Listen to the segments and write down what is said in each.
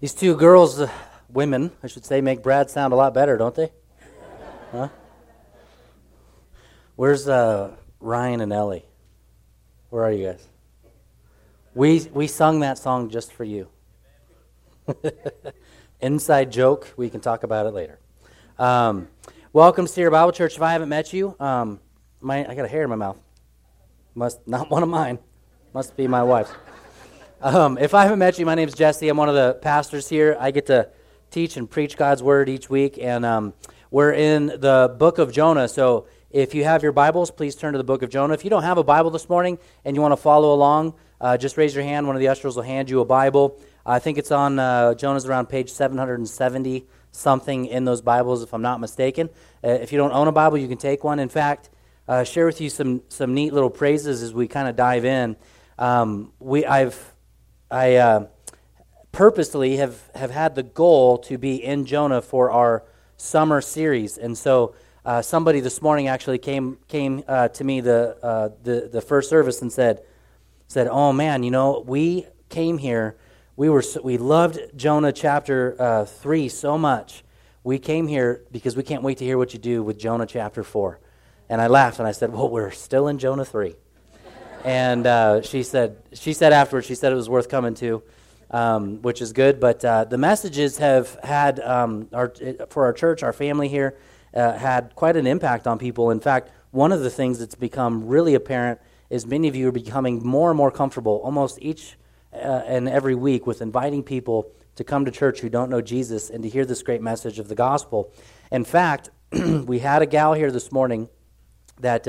These two girls, uh, women, I should say, make Brad sound a lot better, don't they? Huh? Where's uh, Ryan and Ellie? Where are you guys? We we sung that song just for you. Inside joke. We can talk about it later. Um, welcome to your Bible Church. If I haven't met you, um, my I got a hair in my mouth. Must not one of mine. Must be my wife's. Um, if I haven't met you, my name is Jesse. I'm one of the pastors here. I get to teach and preach God's word each week, and um, we're in the book of Jonah. So if you have your Bibles, please turn to the book of Jonah. If you don't have a Bible this morning and you want to follow along, uh, just raise your hand. One of the ushers will hand you a Bible. I think it's on uh, Jonah's around page 770 something in those Bibles, if I'm not mistaken. Uh, if you don't own a Bible, you can take one. In fact, uh, share with you some some neat little praises as we kind of dive in. Um, we I've I uh, purposely have, have had the goal to be in Jonah for our summer series. And so uh, somebody this morning actually came, came uh, to me the, uh, the, the first service and said, said, Oh man, you know, we came here. We, were, we loved Jonah chapter uh, 3 so much. We came here because we can't wait to hear what you do with Jonah chapter 4. And I laughed and I said, Well, we're still in Jonah 3 and uh, she said she said afterwards she said it was worth coming to, um, which is good. But uh, the messages have had um, our, for our church, our family here, uh, had quite an impact on people. In fact, one of the things that's become really apparent is many of you are becoming more and more comfortable, almost each uh, and every week, with inviting people to come to church who don't know Jesus and to hear this great message of the gospel. In fact, we had a gal here this morning that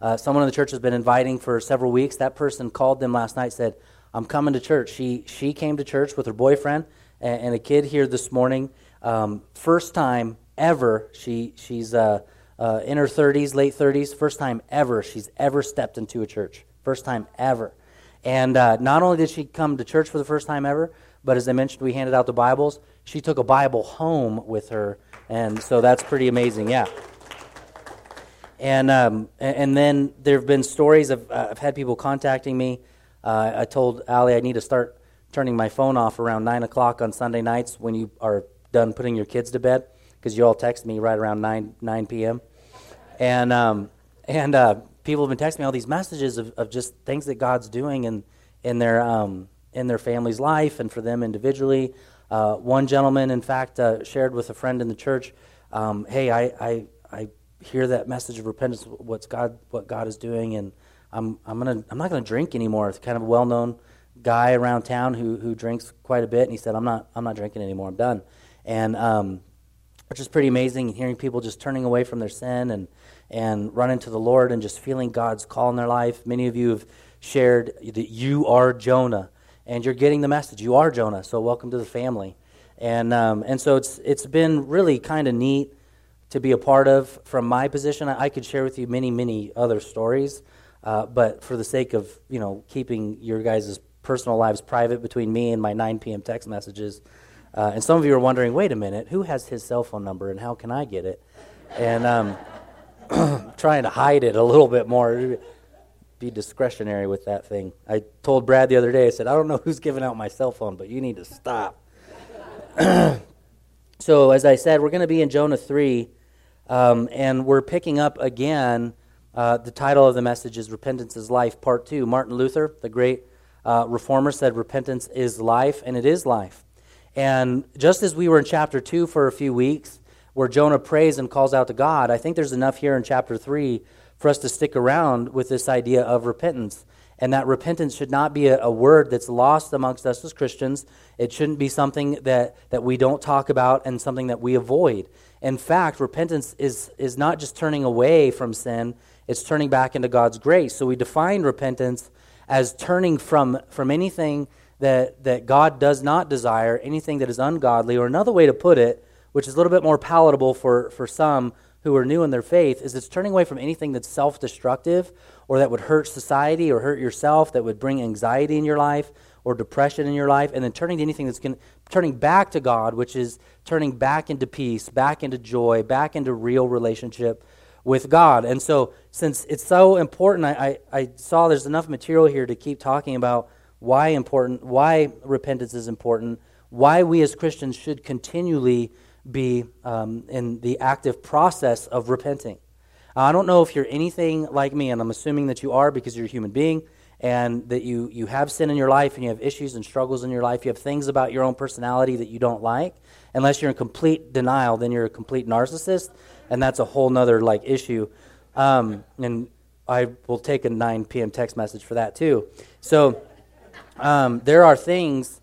uh, someone in the church has been inviting for several weeks. That person called them last night, said, I'm coming to church. She, she came to church with her boyfriend and, and a kid here this morning. Um, first time ever, she, she's uh, uh, in her 30s, late 30s, first time ever she's ever stepped into a church. First time ever. And uh, not only did she come to church for the first time ever, but as I mentioned, we handed out the Bibles. She took a Bible home with her, and so that's pretty amazing. Yeah. And, um, and then there have been stories of, uh, I've had people contacting me. Uh, I told Ali I need to start turning my phone off around 9 o'clock on Sunday nights when you are done putting your kids to bed, because you all text me right around 9, 9 p.m. And, um, and uh, people have been texting me all these messages of, of just things that God's doing in, in, their, um, in their family's life and for them individually. Uh, one gentleman, in fact, uh, shared with a friend in the church, um, hey, I, I, I hear that message of repentance, what's God, what God is doing, and I'm, I'm gonna, I'm not gonna drink anymore. It's kind of a well-known guy around town who, who drinks quite a bit, and he said, I'm not, I'm not drinking anymore. I'm done. And um, which is pretty amazing, hearing people just turning away from their sin and and running to the Lord and just feeling God's call in their life. Many of you have shared that you are Jonah, and you're getting the message. You are Jonah, so welcome to the family. And um, and so it's it's been really kind of neat to be a part of. From my position, I could share with you many, many other stories, uh, but for the sake of you know keeping your guys' personal lives private between me and my 9 p.m. text messages, uh, and some of you are wondering, wait a minute, who has his cell phone number and how can I get it? And um, trying to hide it a little bit more. Be discretionary with that thing. I told Brad the other day. I said, I don't know who's giving out my cell phone, but you need to stop. so, as I said, we're going to be in Jonah 3, um, and we're picking up again. Uh, the title of the message is Repentance is Life, Part 2. Martin Luther, the great uh, reformer, said repentance is life, and it is life. And just as we were in chapter 2 for a few weeks, where Jonah prays and calls out to God, I think there's enough here in chapter 3 for us to stick around with this idea of repentance. And that repentance should not be a, a, word that's lost amongst us as Christians. It shouldn't be something that, that we don't talk about and something that we avoid. In fact, repentance is, is not just turning away from sin, it's turning back into God's grace. So we define repentance as turning from, from anything that, that God does not desire, anything that is ungodly, or another way to put it, which is a little bit more palatable for, for some who are new in their faith, is it's turning away from anything that's self destructive or that would hurt society or hurt yourself, that would bring anxiety in your life or depression in your life, and then turning to anything that's going turning back to God, which is turning back into peace, back into joy, back into real relationship with God. And so, since it's so important, I, I, I saw there's enough material here to keep talking about why important, why repentance is important, why we as Christians should continually be um, in the active process of repenting. I don't know if you're anything like me, and I'm assuming that you are because you're a human being and that you, you have sin in your life and you have issues and struggles in your life. You have things about your own personality that you don't like. Unless you're in complete denial, then you're a complete narcissist, and that's a whole nother like issue. Um, and I will take a 9 p.m. text message for that too. So um, there are things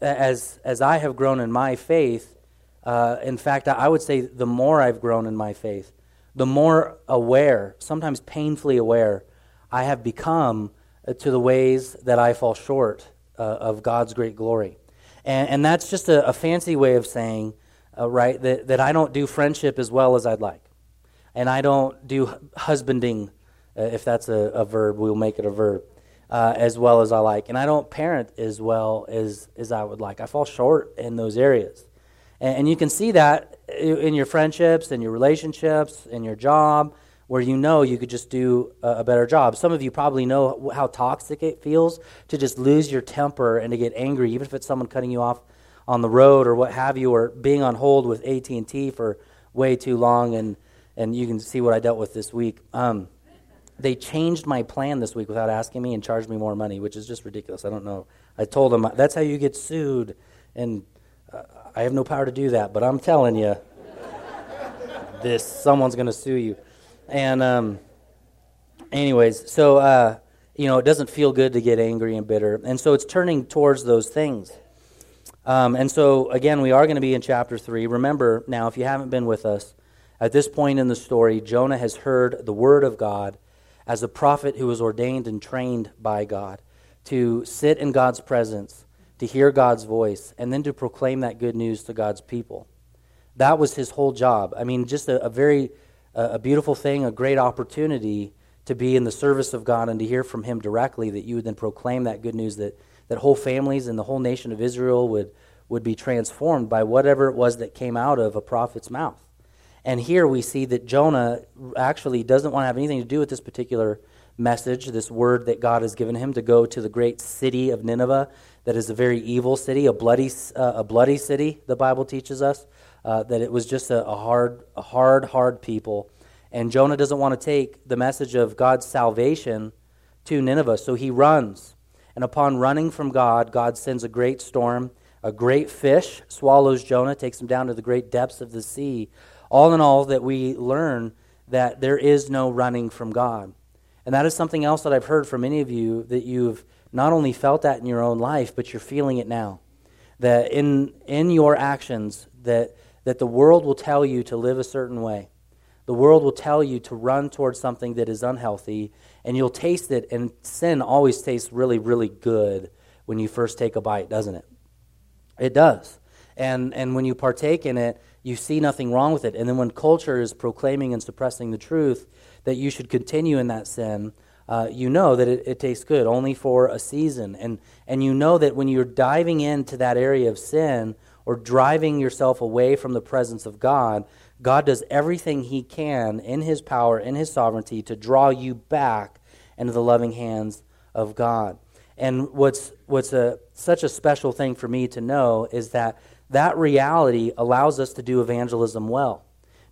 as as I have grown in my faith. Uh, in fact, I would say the more I've grown in my faith, the more aware, sometimes painfully aware, I have become to the ways that I fall short uh, of God's great glory. And, and that's just a, a, fancy way of saying, uh, right, that, that I don't do friendship as well as I'd like. And I don't do husbanding, uh, if that's a, a, verb, we'll make it a verb, uh, as well as I like. And I don't parent as well as, as I would like. I fall short in those areas. And, and you can see that in your friendships, in your relationships, in your job, where you know you could just do a, better job. Some of you probably know how toxic it feels to just lose your temper and to get angry, even if it's someone cutting you off on the road or what have you, or being on hold with AT&T for way too long. And, and you can see what I dealt with this week. Um, they changed my plan this week without asking me and charged me more money, which is just ridiculous. I don't know. I told them that's how you get sued, and uh, I have no power to do that. But I'm telling you, this someone's going to sue you. And um, anyways, so uh, you know, it doesn't feel good to get angry and bitter, and so it's turning towards those things. Um, and so again, we are going to be in chapter three. Remember now, if you haven't been with us at this point in the story, Jonah has heard the word of God as a prophet who was ordained and trained by God to sit in God's presence, to hear God's voice, and then to proclaim that good news to God's people. That was his whole job. I mean, just a, a very a, beautiful thing, a great opportunity to be in the service of God and to hear from Him directly, that you would then proclaim that good news, that, that whole families and the whole nation of Israel would, would be transformed by whatever it was that came out of a prophet's mouth. And here we see that Jonah actually doesn't want to have anything to do with this particular message, this word that God has given him to go to the great city of Nineveh, that is a very evil city, a bloody, uh, a bloody city, the Bible teaches us uh, that it was just a, a, hard, a hard, hard people. And Jonah doesn't want to take the message of God's salvation to Nineveh, so he runs. And upon running from God, God sends a great storm. A great fish swallows Jonah, takes him down to the great depths of the sea. All in all, that we learn that there is no running from God. And that is something else that I've heard from many of you that you've not only felt that in your own life, but you're feeling it now. That in, in your actions, that that the world will tell you to live a certain way. The world will tell you to run towards something that is unhealthy, and you'll taste it, and sin always tastes really, really good when you first take a bite, doesn't it? It does. And, and when you partake in it, you see nothing wrong with it. And then when culture is proclaiming and suppressing the truth that you should continue in that sin, uh, you know that it, it, tastes good only for a season. And, and you know that when you're diving into that area of sin, or driving yourself away from the presence of God, God does everything He can in His power, in His sovereignty, to draw you back into the loving hands of God. And what's, what's a, such a special thing for me to know is that that reality allows us to do evangelism well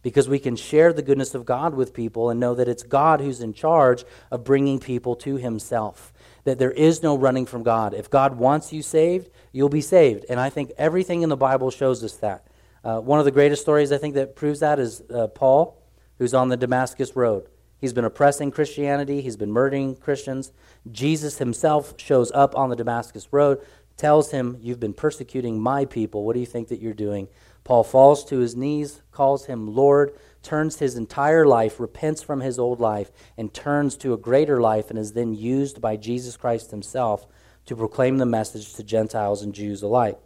because we can share the goodness of God with people and know that it's God who's in charge of bringing people to Himself that there is no running from God. If God wants you saved, you'll be saved. And I think everything in the Bible shows us that. Uh, one of the greatest stories I think that proves that is uh, Paul, who's on the Damascus Road. He's been oppressing Christianity, he's been murdering Christians. Jesus himself shows up on the Damascus Road, tells him, You've been persecuting my people. What do you think that you're doing? Paul falls to his knees, calls him Lord, turns his entire life, repents from his old life, and turns to a greater life, and is then used by Jesus Christ himself to proclaim the message to Gentiles and Jews alike.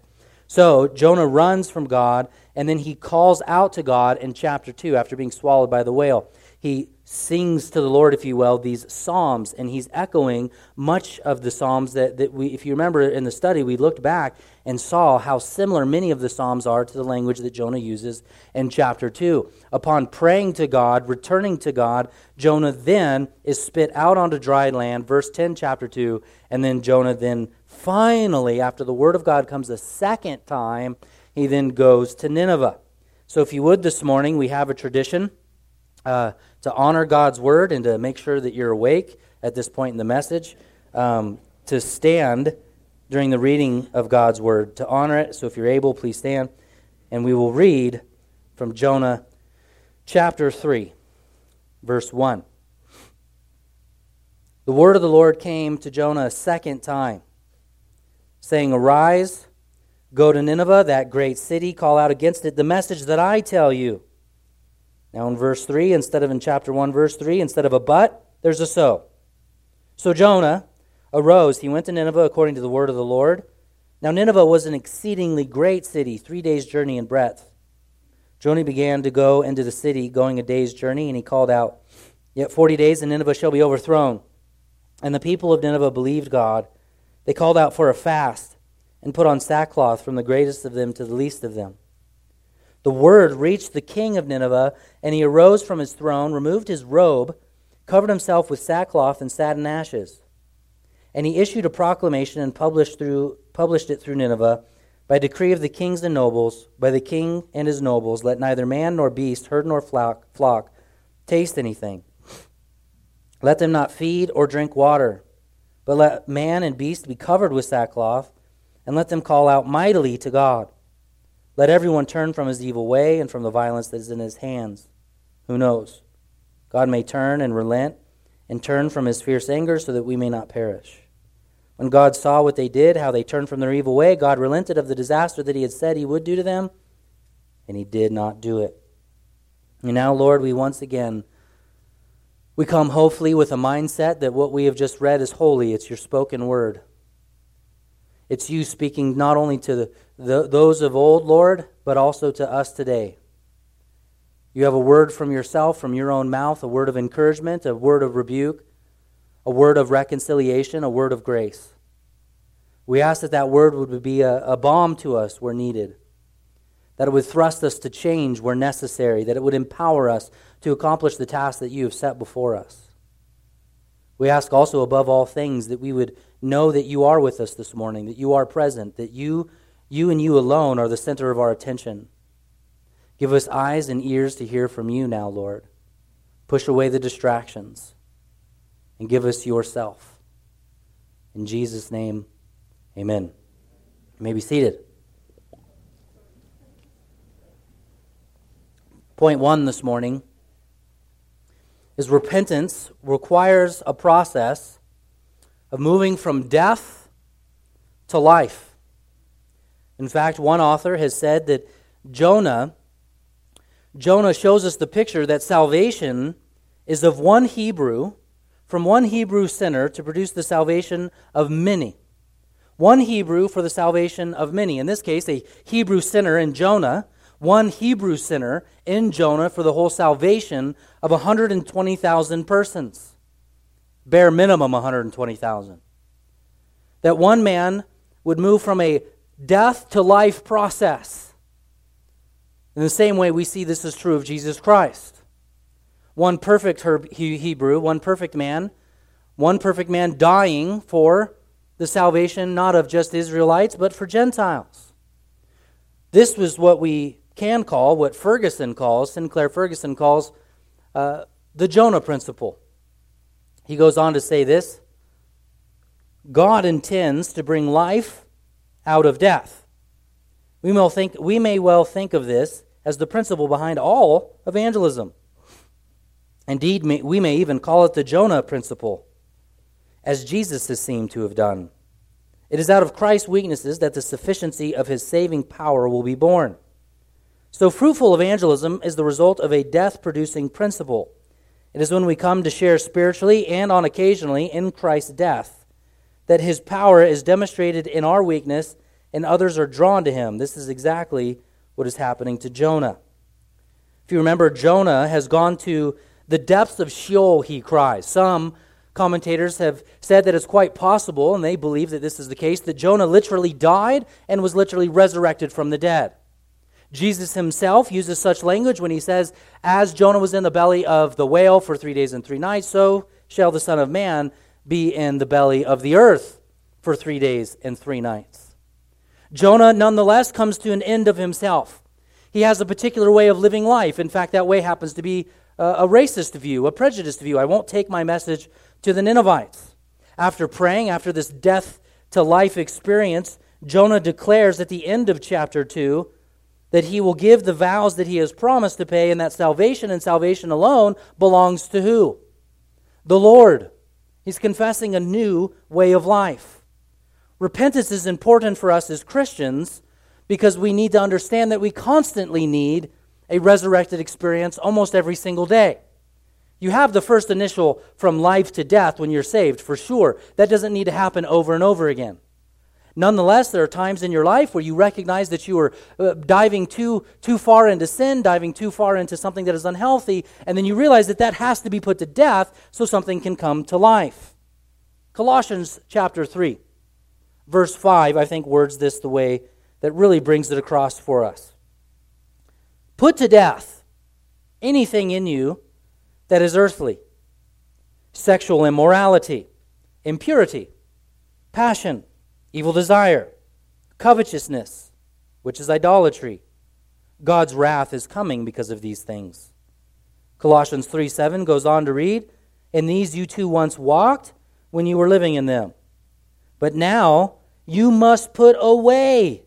So Jonah runs from God, and then he calls out to God in chapter 2 after being swallowed by the whale. He sings to the Lord, if you will, these psalms, and he's echoing much of the psalms that, that we, if you remember in the study, we looked back and saw how similar many of the psalms are to the language that Jonah uses in chapter 2. Upon praying to God, returning to God, Jonah then is spit out onto dry land, verse 10, chapter 2, and then Jonah then finally, after the word of God comes a second time, he then goes to Nineveh. So if you would this morning, we have a tradition. Uh, to honor God's word and to make sure that you're awake at this point in the message, um, to stand during the reading of God's word, to honor it. So if you're able, please stand. And we will read from Jonah chapter 3, verse 1. The word of the Lord came to Jonah a second time, saying, Arise, go to Nineveh, that great city, call out against it the message that I tell you. Now, in verse 3, instead of in chapter 1, verse 3, instead of a but, there's a so. So Jonah arose. He went to Nineveh according to the word of the Lord. Now, Nineveh was an exceedingly great city, three days' journey in breadth. Jonah began to go into the city, going a day's journey, and he called out, Yet forty days, and Nineveh shall be overthrown. And the people of Nineveh believed God. They called out for a fast and put on sackcloth from the greatest of them to the least of them. The word reached the king of Nineveh, and he arose from his throne, removed his robe, covered himself with sackcloth, and sat in ashes. And he issued a proclamation and published, through, published it through Nineveh by decree of the kings and nobles, by the king and his nobles, let neither man nor beast, herd nor flock, flock taste anything. Let them not feed or drink water, but let man and beast be covered with sackcloth, and let them call out mightily to God. Let everyone turn from his evil way and from the violence that is in his hands. Who knows? God may turn and relent and turn from his fierce anger so that we may not perish. When God saw what they did, how they turned from their evil way, God relented of the disaster that he had said he would do to them, and he did not do it. And now, Lord, we once again we come hopefully with a mindset that what we have just read is holy. It's your spoken word. It's you speaking not only to the, the, those of old, Lord, but also to us today. You have a word from yourself, from your own mouth, a word of encouragement, a word of rebuke, a word of reconciliation, a word of grace. We ask that that word would be a, a balm to us where needed, that it would thrust us to change where necessary, that it would empower us to accomplish the task that you have set before us. We ask also, above all things, that we would know that you are with us this morning, that you are present, that you, you and you alone are the center of our attention. Give us eyes and ears to hear from you now, Lord. Push away the distractions and give us yourself. In Jesus' name, amen. You may be seated. Point one this morning is repentance requires a process of moving from death to life. In fact, one author has said that Jonah Jonah shows us the picture that salvation is of one Hebrew from one Hebrew sinner to produce the salvation of many. One Hebrew for the salvation of many. In this case, a Hebrew sinner in Jonah, one Hebrew sinner in Jonah for the whole salvation of 120,000 persons bare minimum 120,000. That one man would move from a death to life process. In the same way, we see this is true of Jesus Christ. One perfect Hebrew, one perfect man, one perfect man dying for the salvation not of just Israelites, but for Gentiles. This was what we can call, what Ferguson calls, Sinclair Ferguson calls, uh, the Jonah principle. He goes on to say this God intends to bring life out of death. We may, think, we may well think of this as the principle behind all evangelism. Indeed, we may even call it the Jonah principle, as Jesus has seemed to have done. It is out of Christ's weaknesses that the sufficiency of his saving power will be born. So, fruitful evangelism is the result of a death producing principle. It is when we come to share spiritually and on occasionally in Christ's death that his power is demonstrated in our weakness and others are drawn to him. This is exactly what is happening to Jonah. If you remember, Jonah has gone to The depths of Sheol, he cries. Some commentators have said that it's quite possible, and they believe that this is the case, that Jonah literally died and was literally resurrected from the dead. Jesus himself uses such language when he says, As Jonah was in the belly of the whale for three days and three nights, so shall the Son of Man be in the belly of the earth for three days and three nights. Jonah, nonetheless, comes to an end of himself. He has a particular way of living life. In fact, that way happens to be a racist view, a prejudiced view. I won't take my message to the Ninevites. After praying, after this death to life experience, Jonah declares at the end of chapter 2 that he will give the vows that he has promised to pay, and that salvation and salvation alone belongs to who? The Lord. He's confessing a new way of life. Repentance is important for us as Christians because we need to understand that we constantly need a resurrected experience almost every single day. You have the first initial from life to death when you're saved, for sure. That doesn't need to happen over and over again. Nonetheless, there are times in your life where you recognize that you are uh, diving too, too far into sin, diving too far into something that is unhealthy, and then you realize that that has to be put to death so something can come to life. Colossians chapter 3, verse 5, I think, words this the way that really brings it across for us. Put to death anything in you that is earthly sexual immorality, impurity, passion, evil desire, covetousness, which is idolatry. God's wrath is coming because of these things. Colossians 3 7 goes on to read, In these you too once walked when you were living in them. But now you must put away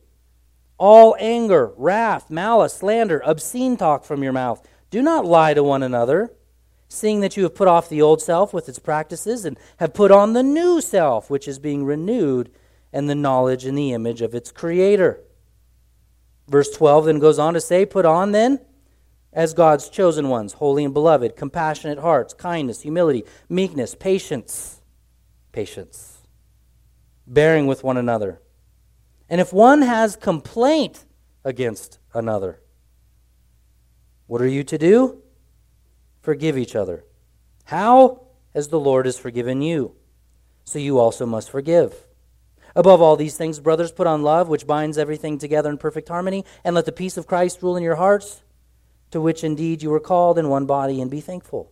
all anger, wrath, malice, slander, obscene talk from your mouth. Do not lie to one another seeing that you have put off the old self with its practices and have put on the new self, which is being renewed in the knowledge and the image of its creator. Verse 12 then goes on to say, Put on then, as God's chosen ones, holy and beloved, compassionate hearts, kindness, humility, meekness, patience, patience, bearing with one another. And if one has complaint against another, what are you to do? Forgive each other. How? As the Lord has forgiven you. So you also must forgive. Above all these things, brothers, put on love, which binds everything together in perfect harmony, and let the peace of Christ rule in your hearts, to which indeed you were called in one body, and be thankful.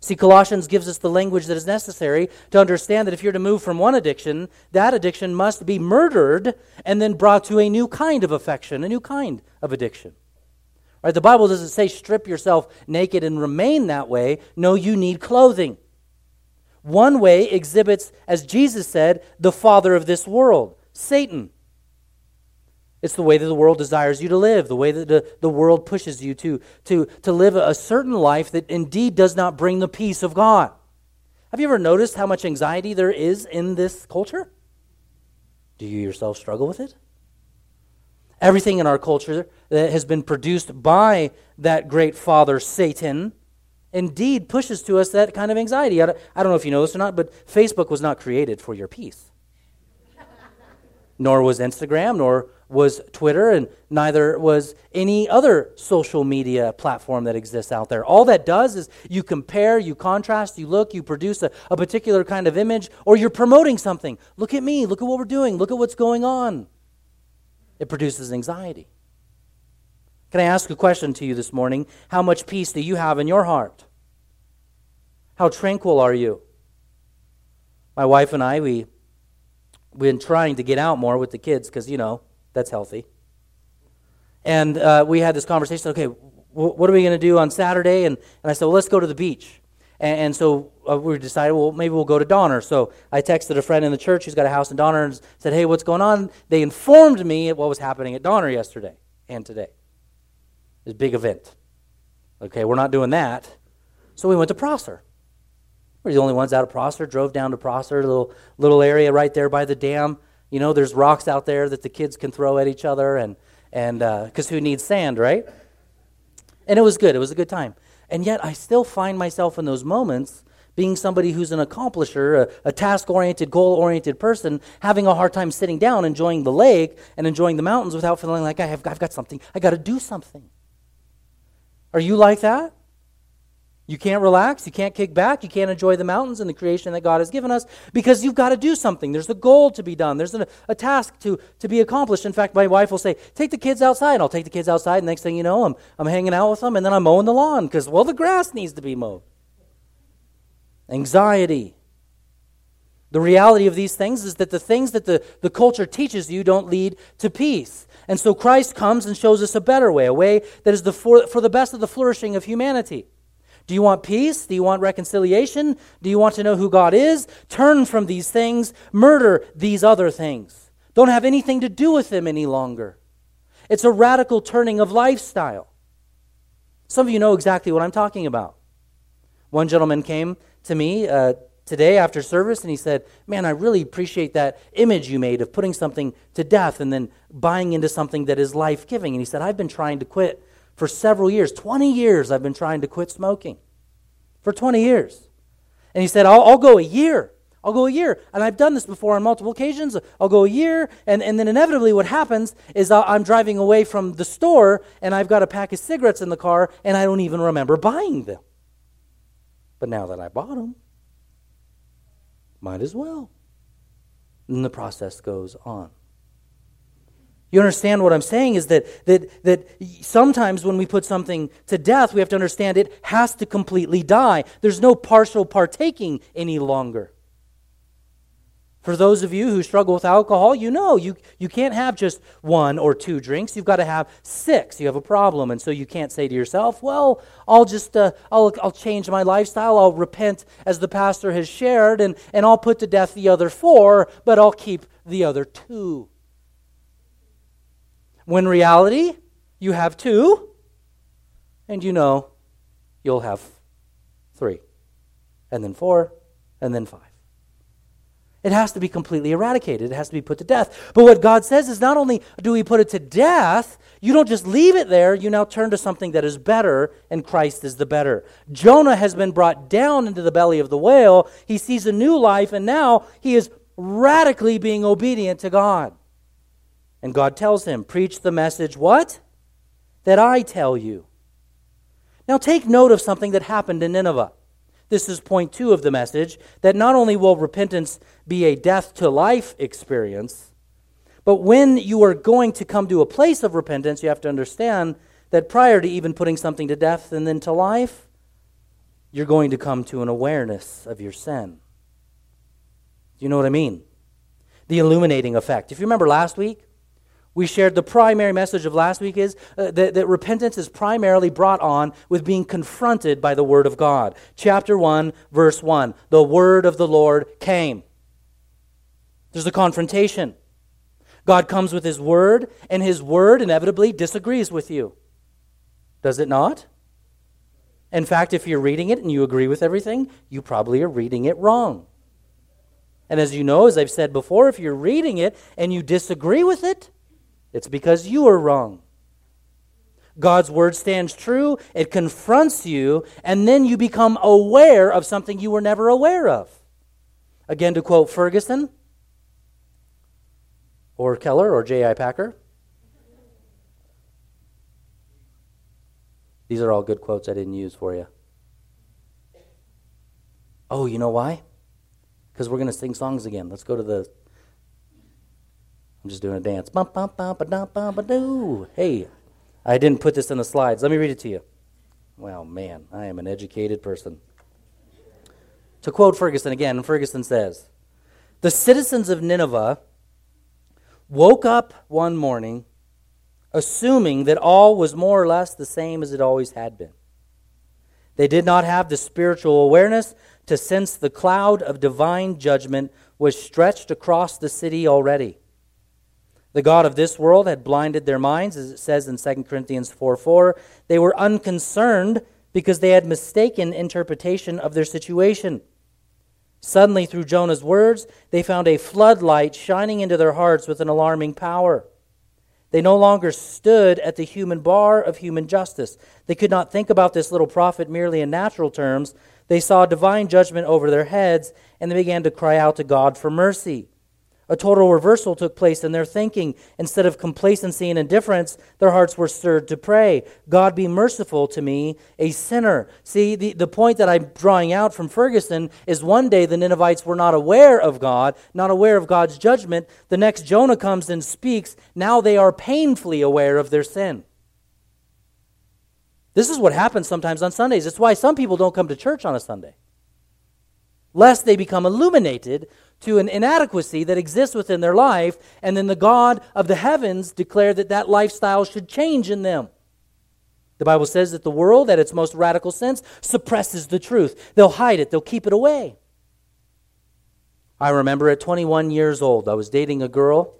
See, Colossians gives us the language that is necessary to understand that if you're to move from one addiction, that addiction must be murdered and then brought to a new kind of affection, a new kind of addiction. Right? The Bible doesn't say strip yourself naked and remain that way. No, you need clothing. One way exhibits, as Jesus said, the father of this world, Satan. It's the way that the world desires you to live, the way that the, the world pushes you to, to, to live a certain life that indeed does not bring the peace of God. Have you ever noticed how much anxiety there is in this culture? Do you yourself struggle with it? Everything in our culture that has been produced by that great father, Satan, indeed pushes to us that kind of anxiety. I don't know if you know this or not, but Facebook was not created for your peace. nor was Instagram, nor was Twitter, and neither was any other social media platform that exists out there. All that does is you compare, you contrast, you look, you produce a, a particular kind of image, or you're promoting something. Look at me, look at what we're doing, look at what's going on it produces anxiety. Can I ask a question to you this morning? How much peace do you have in your heart? How tranquil are you? My wife and I, we, we've been trying to get out more with the kids because, you know, that's healthy. And uh, we had this conversation okay, w- what are we going to do on Saturday? And, and I said, well, let's go to the beach. And, and so uh, we decided, well, maybe we'll go to Donner. So I texted a friend in the church who's got a house in Donner and said, hey, what's going on? They informed me what was happening at Donner yesterday and today. This big event. Okay, we're not doing that. So we went to Prosser. We're the only ones out of Prosser. Drove down to Prosser, little, little area right there by the dam. You know, there's rocks out there that the kids can throw at each other, and and because uh, who needs sand, right? And it was good. It was a good time. And yet, I still find myself in those moments being somebody who's an accomplisher, a, a task oriented, goal oriented person, having a hard time sitting down, enjoying the lake and enjoying the mountains without feeling like I have, I've got something, I got to do something. Are you like that? You can't relax, you can't kick back, you can't enjoy the mountains and the creation that God has given us because you've got to do something. There's a goal to be done, there's a, a task to, to be accomplished. In fact, my wife will say, Take the kids outside. And I'll take the kids outside, and next thing you know, I'm, I'm hanging out with them, and then I'm mowing the lawn because, well, the grass needs to be mowed. Anxiety. The reality of these things is that the things that the, the culture teaches you don't lead to peace. And so Christ comes and shows us a better way, a way that is the for, for the best of the flourishing of humanity. Do you want peace? Do you want reconciliation? Do you want to know who God is? Turn from these things, murder these other things. Don't have anything to do with them any longer. It's a radical turning of lifestyle. Some of you know exactly what I'm talking about. One gentleman came to me uh, today after service and he said, Man, I really appreciate that image you made of putting something to death and then buying into something that is life giving. And he said, I've been trying to quit for several years. 20 years I've been trying to quit smoking. For 20 years. And he said, I'll, I'll go a year. I'll go a year. And I've done this before on multiple occasions. I'll go a year, and, and then inevitably what happens is I'm driving away from the store, and I've got a pack of cigarettes in the car, and I don't even remember buying them. But now that I bought them, might as well. And the process goes on. You understand what I'm saying is that, that, that sometimes when we put something to death, we have to understand it has to completely die. There's no partial partaking any longer. For those of you who struggle with alcohol, you know you, you can't have just one or two drinks. You've got to have six. You have a problem. And so you can't say to yourself, well, I'll just, uh, I'll, I'll change my lifestyle. I'll repent as the pastor has shared, and, and I'll put to death the other four, but I'll keep the other two. When reality, you have two, and you know you'll have three, and then four, and then five. It has to be completely eradicated. It has to be put to death. But what God says is not only do we put it to death, you don't just leave it there, you now turn to something that is better, and Christ is the better. Jonah has been brought down into the belly of the whale. He sees a new life, and now he is radically being obedient to God. And God tells him, Preach the message, what? That I tell you. Now take note of something that happened in Nineveh. This is point two of the message that not only will repentance be a death to life experience, but when you are going to come to a place of repentance, you have to understand that prior to even putting something to death and then to life, you're going to come to an awareness of your sin. Do you know what I mean? The illuminating effect. If you remember last week, we shared the primary message of last week is uh, that, that repentance is primarily brought on with being confronted by the Word of God. Chapter 1, verse 1. The Word of the Lord came. There's a confrontation. God comes with His Word, and His Word inevitably disagrees with you. Does it not? In fact, if you're reading it and you agree with everything, you probably are reading it wrong. And as you know, as I've said before, if you're reading it and you disagree with it, it's because you are wrong. God's word stands true, it confronts you, and then you become aware of something you were never aware of. Again, to quote Ferguson, or Keller, or J.I. Packer. These are all good quotes I didn't use for you. Oh, you know why? Because we're going to sing songs again. Let's go to the I'm just doing a dance. Hey, I didn't put this in the slides. Let me read it to you. Well, man, I am an educated person. To quote Ferguson again, Ferguson says The citizens of Nineveh woke up one morning assuming that all was more or less the same as it always had been. They did not have the spiritual awareness to sense the cloud of divine judgment was stretched across the city already. The God of this world had blinded their minds, as it says in 2 Corinthians 4 4. They were unconcerned because they had mistaken interpretation of their situation. Suddenly, through Jonah's words, they found a floodlight shining into their hearts with an alarming power. They no longer stood at the human bar of human justice. They could not think about this little prophet merely in natural terms. They saw divine judgment over their heads, and they began to cry out to God for mercy. A total reversal took place in their thinking. Instead of complacency and indifference, their hearts were stirred to pray. God be merciful to me, a sinner. See, the, the point that I'm drawing out from Ferguson is one day the Ninevites were not aware of God, not aware of God's judgment. The next Jonah comes and speaks. Now they are painfully aware of their sin. This is what happens sometimes on Sundays. It's why some people don't come to church on a Sunday lest they become illuminated to an inadequacy that exists within their life, and then the God of the heavens declare that that lifestyle should change in them. The Bible says that the world, at its most radical sense, suppresses the truth. They'll hide it, they'll keep it away. I remember at 21 years old, I was dating a girl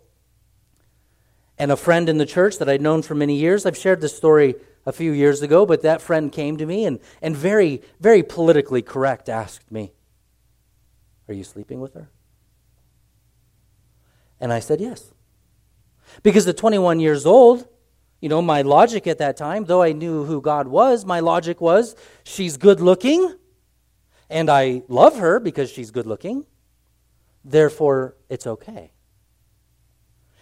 and a friend in the church that I'd known for many years. I've shared this story a few years ago, but that friend came to me and, and very, very politically correct asked me, Are you sleeping with her? And I said, Yes. Because at 21 years old, you know, my logic at that time, though I knew who God was, my logic was she's good looking, and I love her because she's good looking. Therefore, it's okay.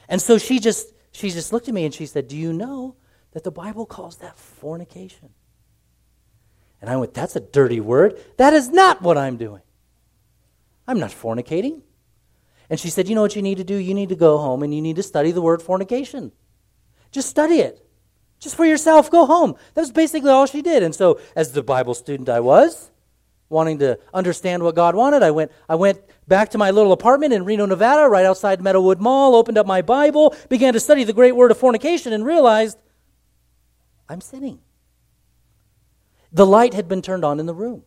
And so she just she just looked at me and she said, "Do you know that the Bible calls that fornication?" And I went, "That's a dirty word. That is not what I'm doing. I'm not fornicating. And she said, You know what you need to do? You need to go home and you need to study the word fornication. Just study it. Just for yourself, go home. That was basically all she did. And so, as the Bible student I was, wanting to understand what God wanted, I went, I went back to my little apartment in Reno, Nevada, right outside Meadowood Mall, opened up my Bible, began to study the great word of fornication, and realized I'm sinning. The light had been turned on in the room.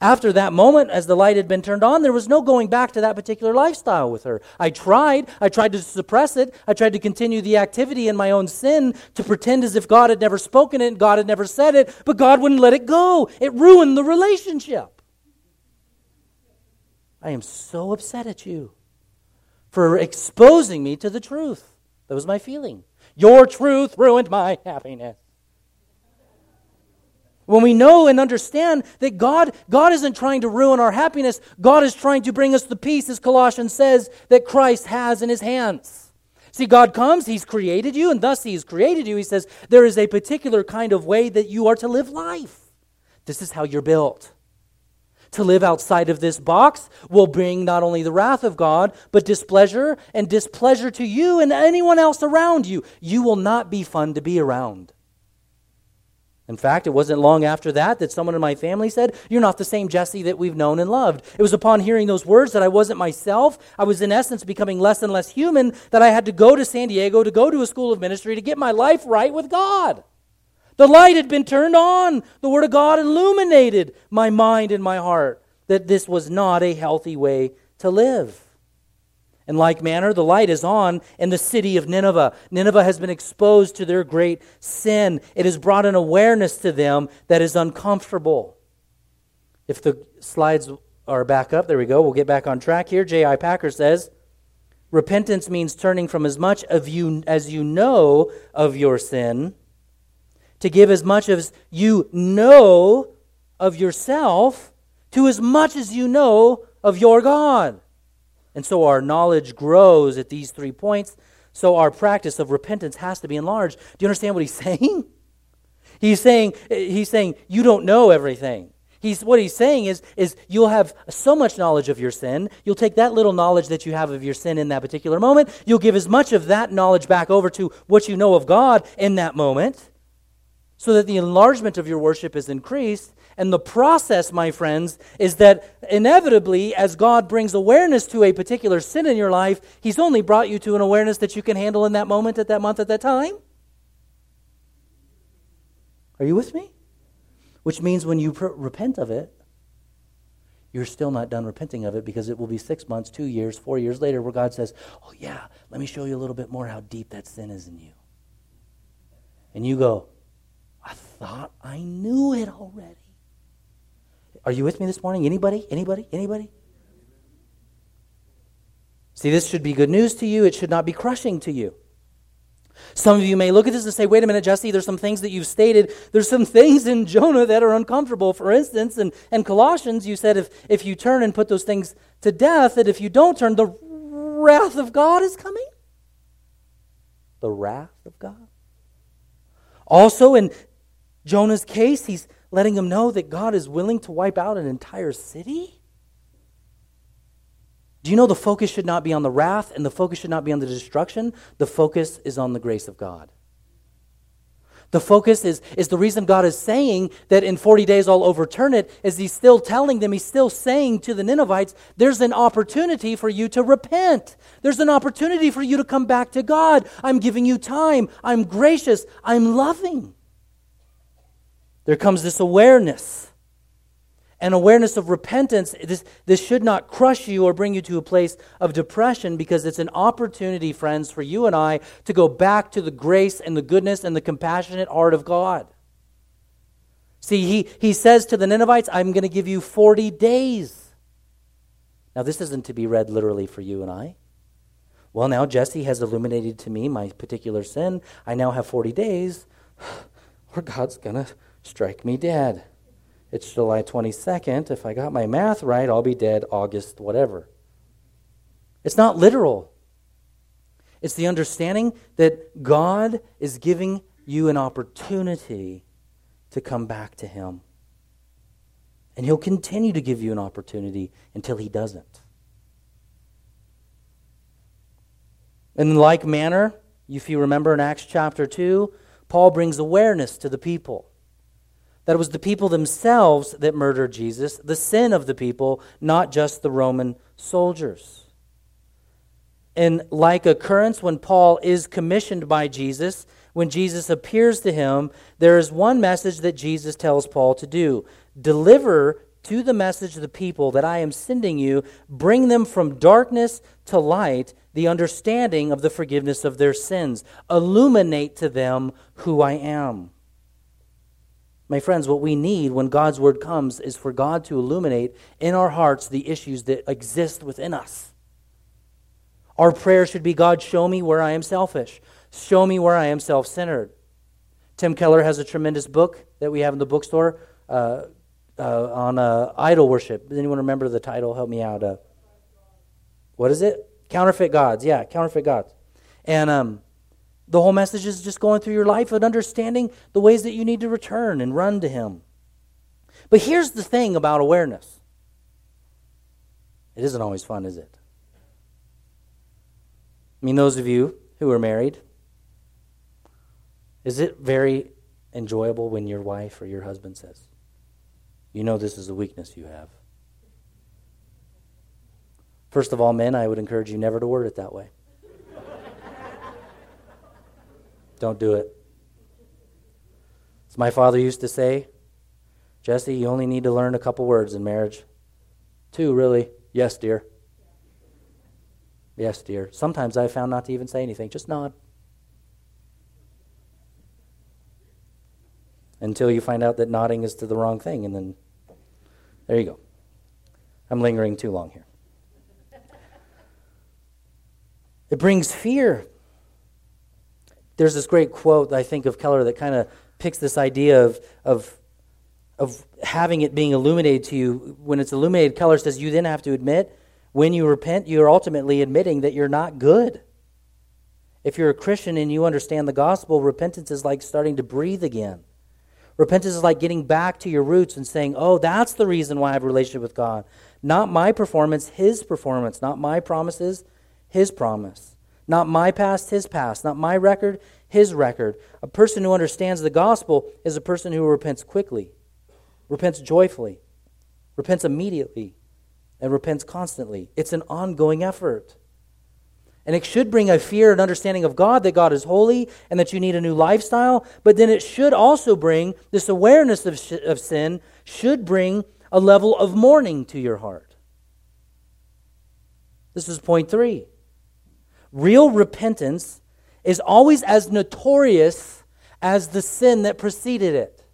After that moment, as the light had been turned on, there was no going back to that particular lifestyle with her. I tried. I tried to suppress it. I tried to continue the activity in my own sin to pretend as if God had never spoken it and God had never said it, but God wouldn't let it go. It ruined the relationship. I am so upset at you for exposing me to the truth. That was my feeling. Your truth ruined my happiness. When we know and understand that God, God isn't trying to ruin our happiness, God is trying to bring us the peace, as Colossians says, that Christ has in his hands. See, God comes, He's created you, and thus He's created you. He says, there is a particular kind of way that you are to live life. This is how you're built. To live outside of this box will bring not only the wrath of God, but displeasure and displeasure to you and anyone else around you. You will not be fun to be around. In fact, it wasn't long after that that someone in my family said, You're not the same Jesse that we've known and loved. It was upon hearing those words that I wasn't myself. I was, in essence, becoming less and less human that I had to go to San Diego to go to a school of ministry to get my life right with God. The light had been turned on, the Word of God illuminated my mind and my heart that this was not a healthy way to live. In like manner, the light is on in the city of Nineveh. Nineveh has been exposed to their great sin. It has brought an awareness to them that is uncomfortable. If the slides are back up, there we go. We'll get back on track here. J.I. Packer says, Repentance means turning from as much of you as you know of your sin to give as much as you know of yourself to as much as you know of your God. And so our knowledge grows at these three points. So our practice of repentance has to be enlarged. Do you understand what he's saying? He's saying, he's saying you don't know everything. He's, what he's saying is, is you'll have so much knowledge of your sin. You'll take that little knowledge that you have of your sin in that particular moment. You'll give as much of that knowledge back over to what you know of God in that moment so that the enlargement of your worship is increased and the process, my friends, is that inevitably, as God brings awareness to a particular sin in your life, He's only brought you to an awareness that you can handle in that moment, at that month, at that time. Are you with me? Which means when you pr- repent of it, you're still not done repenting of it because it will be six months, two years, four years later where God says, Oh, yeah, let me show you a little bit more how deep that sin is in you. And you go, I thought I knew it already. Are you with me this morning? Anybody? Anybody? Anybody? See, this should be good news to you. It should not be crushing to you. Some of you may look at this and say, wait a minute, Jesse, there's some things that you've stated. There's some things in Jonah that are uncomfortable. For instance, in, in Colossians, you said if, if you turn and put those things to death, that if you don't turn, the wrath of God is coming? The wrath of God? Also, in Jonah's case, he's letting him know that God is willing to wipe out an entire city? Do you know the focus should not be on the wrath and the focus should not be on the destruction? The focus is on the grace of God. The focus is, is the reason God is saying that in 40 days I'll overturn it, is He's still telling them, He's still saying to the Ninevites, there's an opportunity for you to repent. There's an opportunity for you to come back to God. I'm giving you time. I'm gracious. I'm loving. There comes this awareness an awareness of repentance, this, this should not crush you or bring you to a place of depression because it's an opportunity, friends, for you and I to go back to the grace and the goodness and the compassionate heart of God. See, he, he says to the Ninevites, I'm going to give you 40 days. Now, this isn't to be read literally for you and I. Well, now Jesse has illuminated to me my particular sin. I now have 40 days, or God's going to strike me dead. It's July 22nd. If I got my math right, I'll be dead August, whatever. It's not literal. It's the understanding that God is giving you an opportunity to come back to Him. And He'll continue to give you an opportunity until He doesn't. In like manner, if you remember in Acts chapter 2, Paul brings awareness to the people that it was the people themselves that murdered Jesus, the sin of the people, not just the Roman soldiers. In like occurrence, when Paul is commissioned by Jesus, when Jesus appears to him, there is one message that Jesus tells Paul to do deliver to the message of the people that I am sending you, bring them from darkness to light, the understanding of the forgiveness of their sins, illuminate to them who I am. My friends, what we need when God's word comes is for God to illuminate in our hearts the issues that exist within us. Our prayer should be God, show me where I am selfish. Show me where I am self centered. Tim Keller has a tremendous book that we have in the bookstore uh, uh, on uh, idol worship. Does anyone remember the title? Help me out. Uh, what is it? Counterfeit gods. Yeah, counterfeit gods. And um, the whole message is just going through your life and understanding the ways that you need to return and run to Him. But here's the thing about awareness it isn't always fun, is it? I mean, those of you who are married, is it very enjoyable when your wife or your husband says, You know, this is a weakness you have? First of all, men, I would encourage you never to word it that way. Don't do it. As my father used to say, Jesse, you only need to learn a couple words in marriage. Two, really. Yes, dear. Yes, dear. Sometimes I found not to even say anything, just nod. Until you find out that nodding is to the wrong thing, and then there you go. I'm lingering too long here. It brings fear there's this great quote I think of Keller that kind of picks this idea of, of, of having it being illuminated to you. When it's illuminated, Keller says you then have to admit when you repent, you're ultimately admitting that you're not good. If you're a Christian and you understand the gospel, repentance is like starting to breathe again. Repentance is like getting back to your roots and saying, Oh, that's the reason why I have a relationship with God. Not my performance, His performance. Not my promises, His promise. Not my past, his past. Not my record, his record. A person who understands the gospel is a person who repents quickly, repents joyfully, repents immediately, and repents constantly. It's an ongoing effort. And it should bring a fear and understanding of God, that God is holy and that you need a new lifestyle. But then it should also bring this awareness of, sh- of sin, should bring a level of mourning to your heart. This is point three. Real repentance is always as notorious as the sin that preceded it.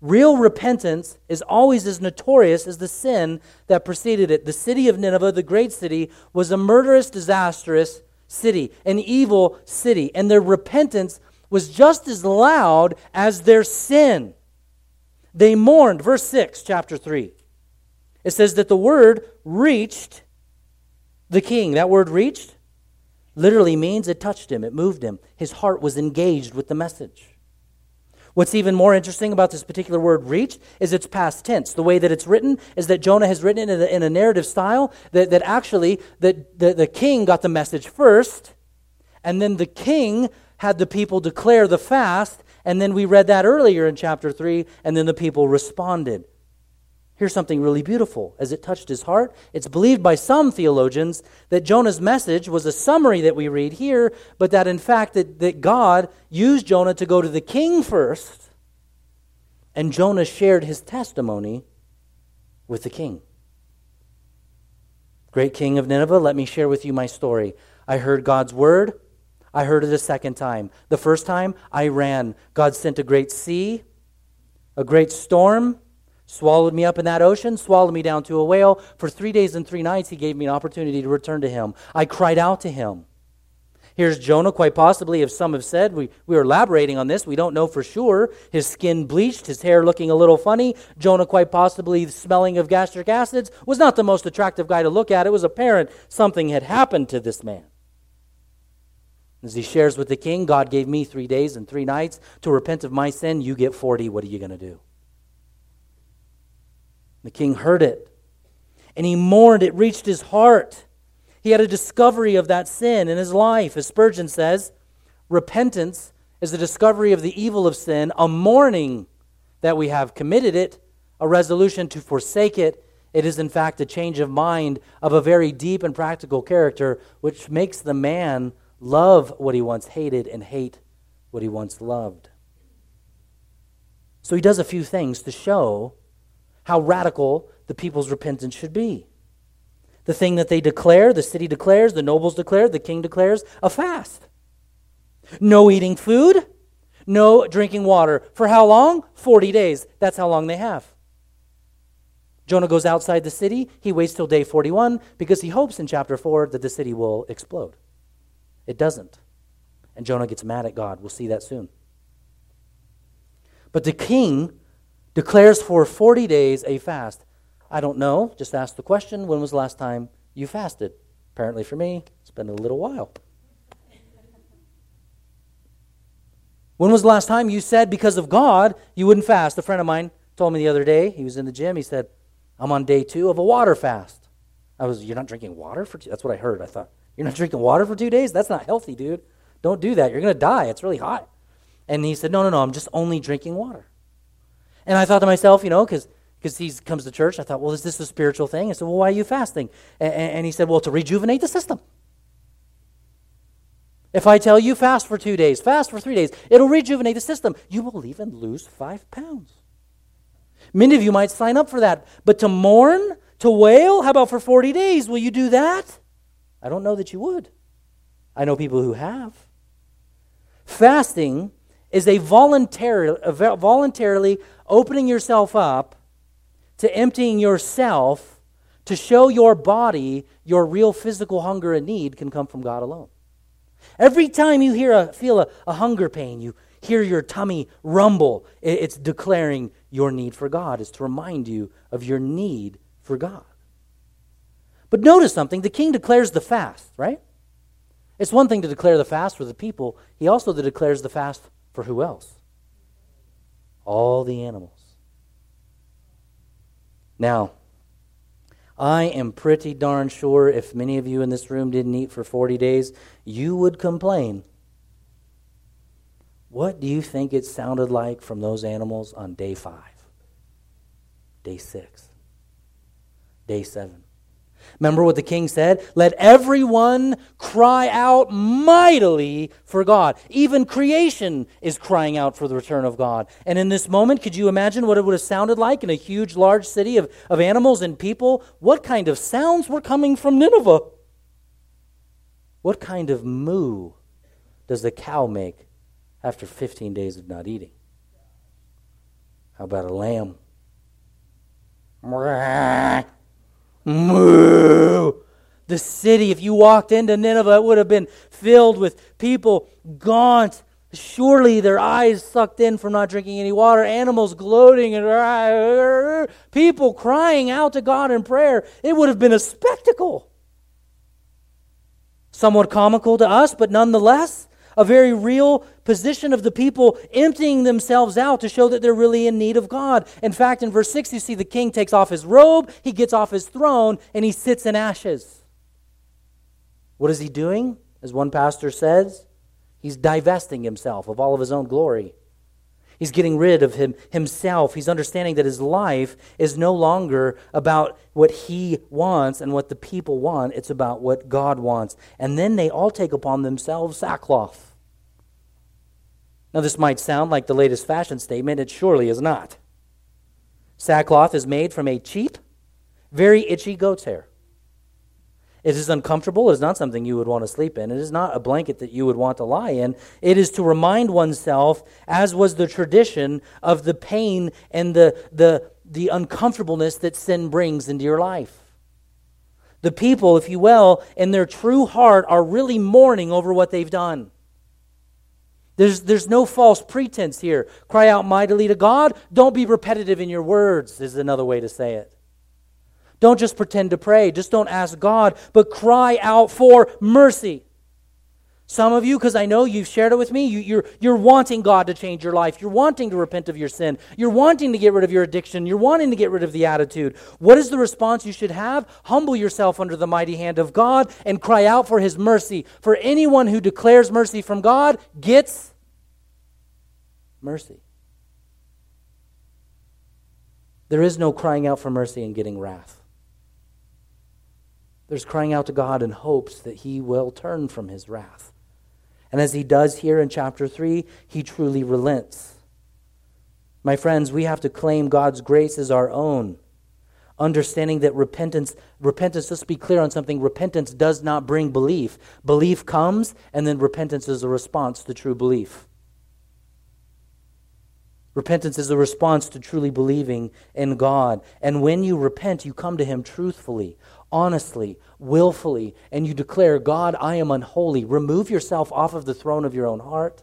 Real repentance is always as notorious as the sin that preceded it. The city of Nineveh, the great city, was a murderous, disastrous city, an evil city, and their repentance was just as loud as their sin. They mourned, verse 6, chapter 3. It says that the word reached the king. That word reached literally means it touched him, it moved him. His heart was engaged with the message. What's even more interesting about this particular word reached is its past tense. The way that it's written is that Jonah has written it in a, in a narrative style that, that actually that the, the king got the message first, and then the king had the people declare the fast, and then we read that earlier in chapter 3, and then the people responded. Here's something really beautiful. As it touched his heart, it's believed by some theologians that Jonah's message was a summary that we read here, but that in fact that, that God used Jonah to go to the king first, and Jonah shared his testimony with the king. Great king of Nineveh, let me share with you my story. I heard God's word. I heard it a second time. The first time, I ran. God sent a great sea, a great storm swallowed me up in that ocean, swallowed me down to a whale. For three days and three nights, he gave me an opportunity to return to him. I cried out to him. Here's Jonah, quite possibly, if some have said, we, we are elaborating on this, we don't know for sure. His skin bleached, his hair looking a little funny. Jonah, quite possibly, smelling of gastric acids, was not the most attractive guy to look at. It was apparent something had happened to this man. As he shares with the king, God gave me three days and three nights to repent of my sin. You get 40. What are you going to do? The king heard it, and he mourned. It reached his heart. He had a discovery of that sin in his life. As Spurgeon says, repentance is a discovery of the evil of sin, a mourning that we have committed it, a resolution to forsake it. It is, in fact, a change of mind of a very deep and practical character, which makes the man love what he once hated and hate what he once loved. So he does a few things to show how radical the people's repentance should be. The thing that they declare, the city declares, the nobles declare, the king declares a fast. No eating food, no drinking water. For how long? 40 days. That's how long they have. Jonah goes outside the city. He waits till day 41 because he hopes in chapter 4 that the city will explode. It doesn't. And Jonah gets mad at God. We'll see that soon. But the king declares for 40 days a fast. I don't know. Just ask the question when was the last time you fasted? Apparently, for me, it's been a little while. When was the last time you said because of God you wouldn't fast? A friend of mine told me the other day, he was in the gym, he said, I'm on day two of a water fast. I was, You're not drinking water for two? That's what I heard. I thought, You're not drinking water for two days? That's not healthy, dude. Don't do that. You're going to die. It's really hot. And he said, No, no, no, I'm just only drinking water. And I thought to myself, you know, because because he comes to church, I thought, well, is this a spiritual thing? I said, well, why are you fasting? And, and he said, well, to rejuvenate the system. If I tell you fast for two days, fast for three days, it'll rejuvenate the system. You will even lose five pounds. Many of you might sign up for that. But to mourn, to wail, how about for 40 days? Will you do that? I don't know that you would. I know people who have. Fasting is a, voluntary, a voluntarily opening yourself up to emptying yourself to show your body your real physical hunger and need can come from God alone. Every time you hear a, feel a, a hunger pain, you hear your tummy rumble, it's declaring your need for God. It's to remind you of your need for God. But notice something the king declares the fast, right? It's one thing to declare the fast for the people, he also declares the fast for who else? All the animals. Now, I am pretty darn sure if many of you in this room didn't eat for 40 days, you would complain. What do you think it sounded like from those animals on day five, day six, day seven? Remember what the king said? Let everyone cry out mightily for God. Even creation is crying out for the return of God. And in this moment, could you imagine what it would have sounded like in a huge, large city of, of animals and people? What kind of sounds were coming from Nineveh? What kind of moo does the cow make after 15 days of not eating? How about a lamb? Moo! The city, if you walked into Nineveh, it would have been filled with people gaunt, surely their eyes sucked in from not drinking any water, animals gloating, and people crying out to God in prayer. It would have been a spectacle. Somewhat comical to us, but nonetheless, a very real position of the people emptying themselves out to show that they're really in need of God. In fact, in verse 6, you see the king takes off his robe, he gets off his throne, and he sits in ashes. What is he doing? As one pastor says, he's divesting himself of all of his own glory. He's getting rid of him himself. He's understanding that his life is no longer about what he wants and what the people want. It's about what God wants. And then they all take upon themselves sackcloth. Now, this might sound like the latest fashion statement. It surely is not. Sackcloth is made from a cheap, very itchy goat's hair. It is uncomfortable. It is not something you would want to sleep in. It is not a blanket that you would want to lie in. It is to remind oneself, as was the tradition, of the pain and the, the, the uncomfortableness that sin brings into your life. The people, if you will, in their true heart are really mourning over what they've done. There's, there's no false pretense here. Cry out mightily to God. Don't be repetitive in your words, is another way to say it. Don't just pretend to pray. Just don't ask God, but cry out for mercy. Some of you, because I know you've shared it with me, you, are you're, you're wanting God to change your life. You're wanting to repent of your sin. You're wanting to get rid of your addiction. You're wanting to get rid of the attitude. What is the response you should have? Humble yourself under the mighty hand of God and cry out for his mercy. For anyone who declares mercy from God gets mercy. There is no crying out for mercy and getting wrath. There's crying out to God in hopes that he will turn from his wrath. And as he does here in chapter 3, he truly relents. My friends, we have to claim God's grace as our own, understanding that repentance, repentance, let's be clear on something, repentance does not bring belief. Belief comes, and then repentance is a response to true belief. Repentance is a response to truly believing in God. And when you repent, you come to Him truthfully, honestly, willfully, and you declare, God, I am unholy. Remove yourself off of the throne of your own heart.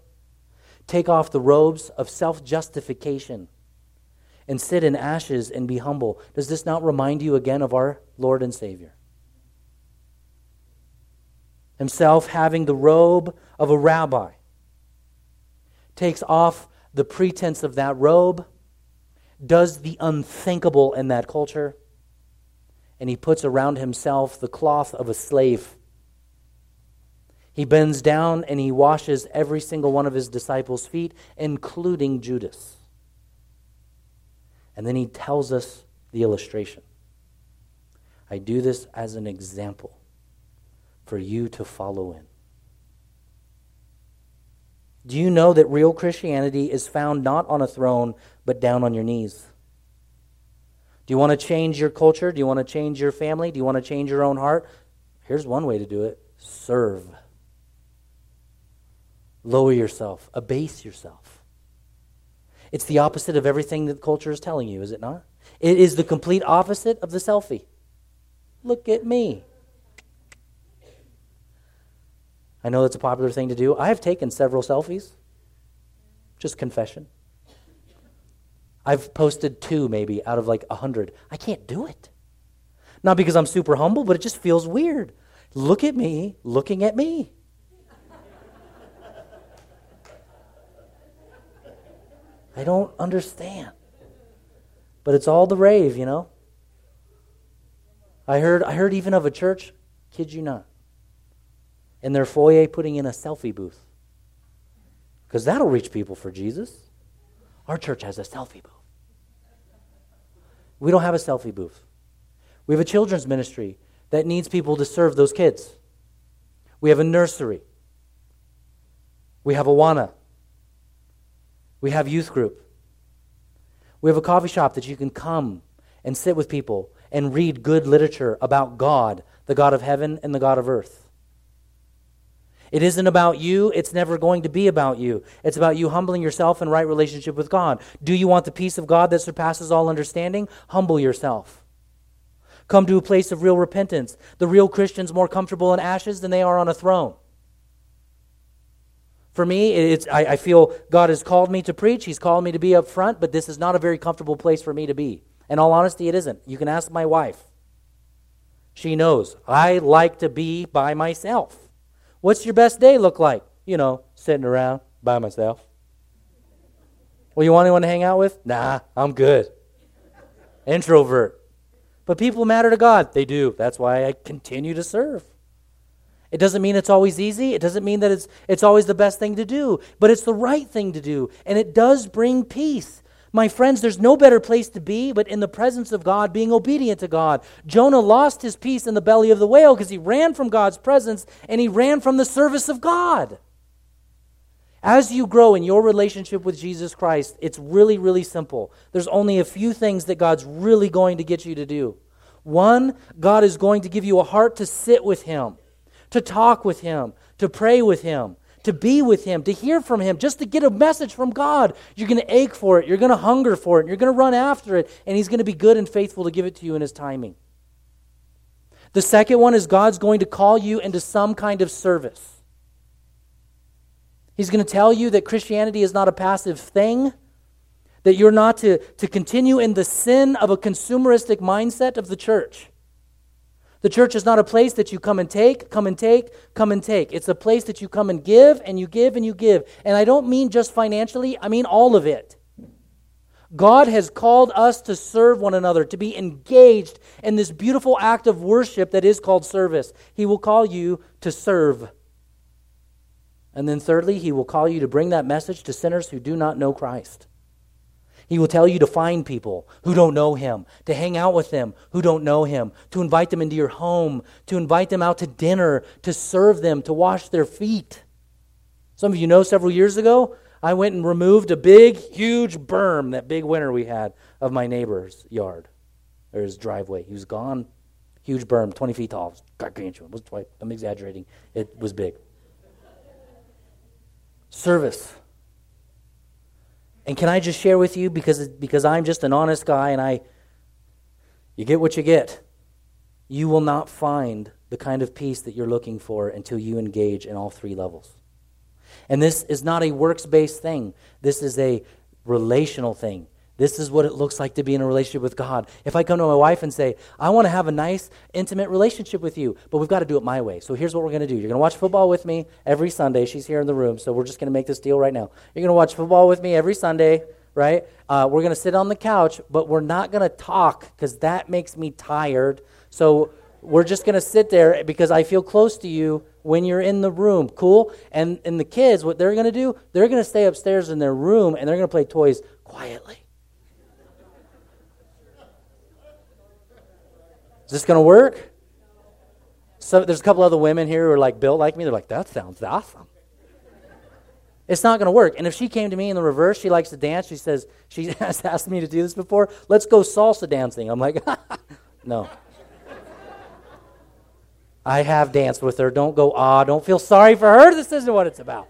Take off the robes of self justification and sit in ashes and be humble. Does this not remind you again of our Lord and Savior? Himself having the robe of a rabbi takes off the pretense of that robe, does the unthinkable in that culture, and he puts around himself the cloth of a slave. He bends down and he washes every single one of his disciples' feet, including Judas. And then he tells us the illustration. I do this as an example for you to follow in. Do you know that real Christianity is found not on a throne, but down on your knees? Do you want to change your culture? Do you want to change your family? Do you want to change your own heart? Here's one way to do it serve. Lower yourself, abase yourself. It's the opposite of everything that culture is telling you, is it not? It is the complete opposite of the selfie. Look at me. I know that's a popular thing to do. I have taken several selfies. Just confession. I've posted two maybe out of like a hundred. I can't do it. Not because I'm super humble, but it just feels weird. Look at me looking at me. I don't understand. But it's all the rave, you know? I heard I heard even of a church, kid you not, in their foyer putting in a selfie booth. Because that'll reach people for Jesus. Our church has a selfie booth. We don't have a selfie booth. We have a children's ministry that needs people to serve those kids. We have a nursery. We have Awana. We have youth group. We have a coffee shop that you can come and sit with people and read good literature about God, the God of heaven and the God of earth. It isn't about you. It's never going to be about you. It's about you humbling yourself in right relationship with God. Do you want the peace of God that surpasses all understanding? Humble yourself. Come to a place of real repentance. The real Christian's more comfortable in ashes than they are on a throne. For me, it's, I, I feel God has called me to preach. He's called me to be up front, but this is not a very comfortable place for me to be. In all honesty, it isn't. You can ask my wife. She knows. I like to be by myself. What's your best day look like? You know, sitting around by myself. Well, you want anyone to hang out with? Nah, I'm good. Introvert. But people matter to God. They do. That's why I continue to serve. It doesn't mean it's always easy. It doesn't mean that it's, it's always the best thing to do, but it's the right thing to do. And it does bring peace. My friends, there's no better place to be but in the presence of God, being obedient to God. Jonah lost his peace in the belly of the whale because he ran from God's presence and he ran from the service of God. As you grow in your relationship with Jesus Christ, it's really, really simple. There's only a few things that God's really going to get you to do. One, God is going to give you a heart to sit with Him, to talk with Him, to pray with Him, to be with Him, to hear from Him, just to get a message from God. You're going to ache for it, you're going to hunger for it, you're going to run after it, and He's going to be good and faithful to give it to you in His timing. The second one is God's going to call you into some kind of service. He's going to tell you that Christianity is not a passive thing, that you're not to, to continue in the sin of a consumeristic mindset of the church. The church is not a place that you come and take, come and take, come and take. It's a place that you come and give, and you give, and you give. And I don't mean just financially, I mean all of it. God has called us to serve one another, to be engaged in this beautiful act of worship that is called service. He will call you to serve. And then, thirdly, he will call you to bring that message to sinners who do not know Christ. He will tell you to find people who don't know him, to hang out with them who don't know him, to invite them into your home, to invite them out to dinner, to serve them, to wash their feet. Some of you know several years ago, I went and removed a big, huge berm, that big winter we had, of my neighbor's yard or his driveway. He was gone. Huge berm, 20 feet tall. Gargantuan. I'm exaggerating. It was big service. And can I just share with you because because I'm just an honest guy and I you get what you get. You will not find the kind of peace that you're looking for until you engage in all three levels. And this is not a works-based thing. This is a relational thing. This is what it looks like to be in a relationship with God. If I come to my wife and say, I want to have a nice, intimate relationship with you, but we've got to do it my way. So here's what we're going to do. You're going to watch football with me every Sunday. She's here in the room, so we're just going to make this deal right now. You're going to watch football with me every Sunday, right? Uh, we're going to sit on the couch, but we're not going to talk because that makes me tired. So we're just going to sit there because I feel close to you when you're in the room. Cool? And, and the kids, what they're going to do, they're going to stay upstairs in their room and they're going to play toys quietly. Is this going to work? So there's a couple other women here who are like built like me. They're like, that sounds awesome. It's not going to work. And if she came to me in the reverse, she likes to dance. She says, she has asked me to do this before. Let's go salsa dancing. I'm like, no. I have danced with her. Don't go, ah, don't feel sorry for her. This isn't what it's about.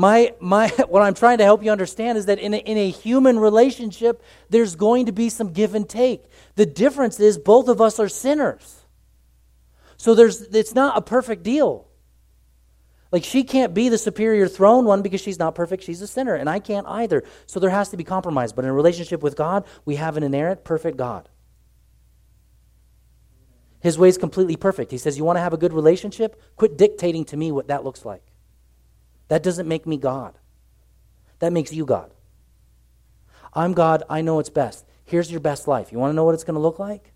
My, my, what I'm trying to help you understand is that in a, in a human relationship, there's going to be some give and take. The difference is both of us are sinners. So there's, it's not a perfect deal. Like she can't be the superior throne one because she's not perfect. She's a sinner, and I can't either. So there has to be compromise. But in a relationship with God, we have an inerrant, perfect God. His way is completely perfect. He says, You want to have a good relationship? Quit dictating to me what that looks like. That doesn't make me God. That makes you God. I'm God. I know it's best. Here's your best life. You want to know what it's going to look like?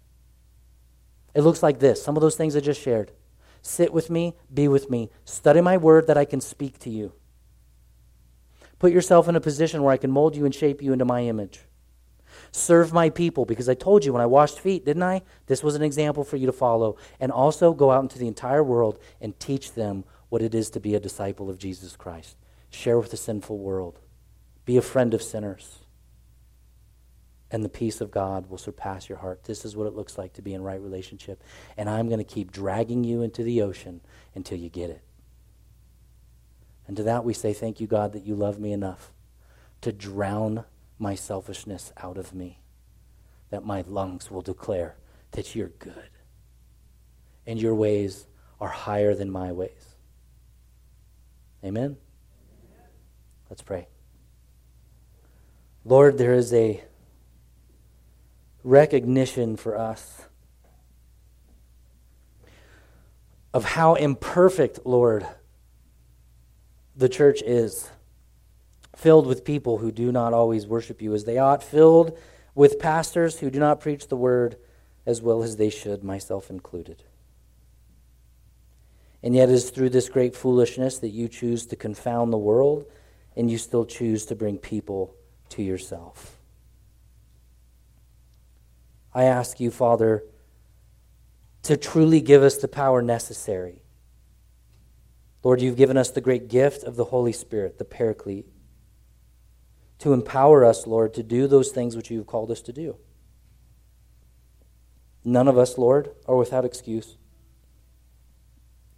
It looks like this. Some of those things I just shared. Sit with me, be with me, study my word that I can speak to you. Put yourself in a position where I can mold you and shape you into my image. Serve my people, because I told you when I washed feet, didn't I? This was an example for you to follow. And also go out into the entire world and teach them what it is to be a disciple of Jesus Christ. Share with the sinful world. Be a friend of sinners. And the peace of God will surpass your heart. This is what it looks like to be in right relationship. And I'm going to keep dragging you into the ocean until you get it. And to that we say, Thank you, God, that you love me enough to drown my selfishness out of me, that my lungs will declare that you're good and your ways are higher than my ways. Amen? Let's pray. Lord, there is a recognition for us of how imperfect, Lord, the church is. Filled with people who do not always worship you as they ought, filled with pastors who do not preach the word as well as they should, myself included. And yet, it is through this great foolishness that you choose to confound the world and you still choose to bring people to yourself. I ask you, Father, to truly give us the power necessary. Lord, you've given us the great gift of the Holy Spirit, the Paraclete, to empower us, Lord, to do those things which you've called us to do. None of us, Lord, are without excuse.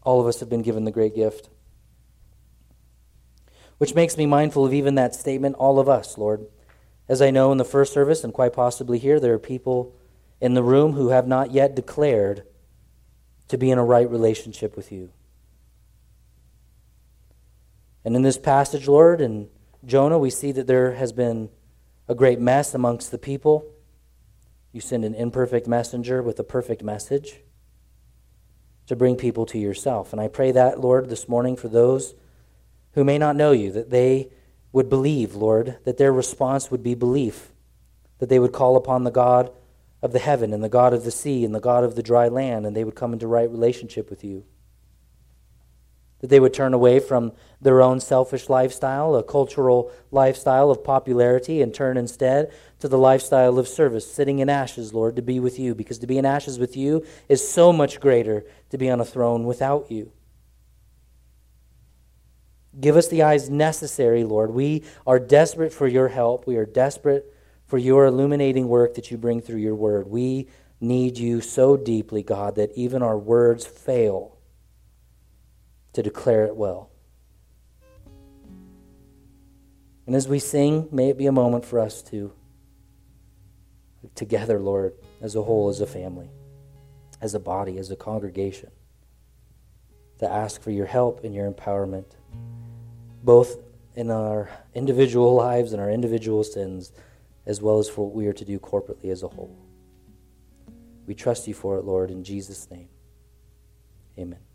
All of us have been given the great gift. Which makes me mindful of even that statement, all of us, Lord. As I know in the first service, and quite possibly here, there are people in the room who have not yet declared to be in a right relationship with you. And in this passage, Lord, in Jonah, we see that there has been a great mess amongst the people. You send an imperfect messenger with a perfect message to bring people to yourself. And I pray that, Lord, this morning for those who may not know you, that they would believe, Lord, that their response would be belief, that they would call upon the God of the heaven and the God of the sea and the God of the dry land, and they would come into right relationship with you. That they would turn away from their own selfish lifestyle, a cultural lifestyle of popularity, and turn instead to the lifestyle of service, sitting in ashes, Lord, to be with you, because to be in ashes with you is so much greater to be on a throne without you. Give us the eyes necessary, Lord. We are desperate for your help. We are desperate for your illuminating work that you bring through your word. We need you so deeply, God, that even our words fail to declare it well. And as we sing, may it be a moment for us to, together, Lord, as a whole, as a family, as a body, as a congregation, to ask for your help and your empowerment, both in our individual lives and our individual sins as well as for what we are to do corporately as a whole. We trust you for it, Lord, in Jesus' name. Amen.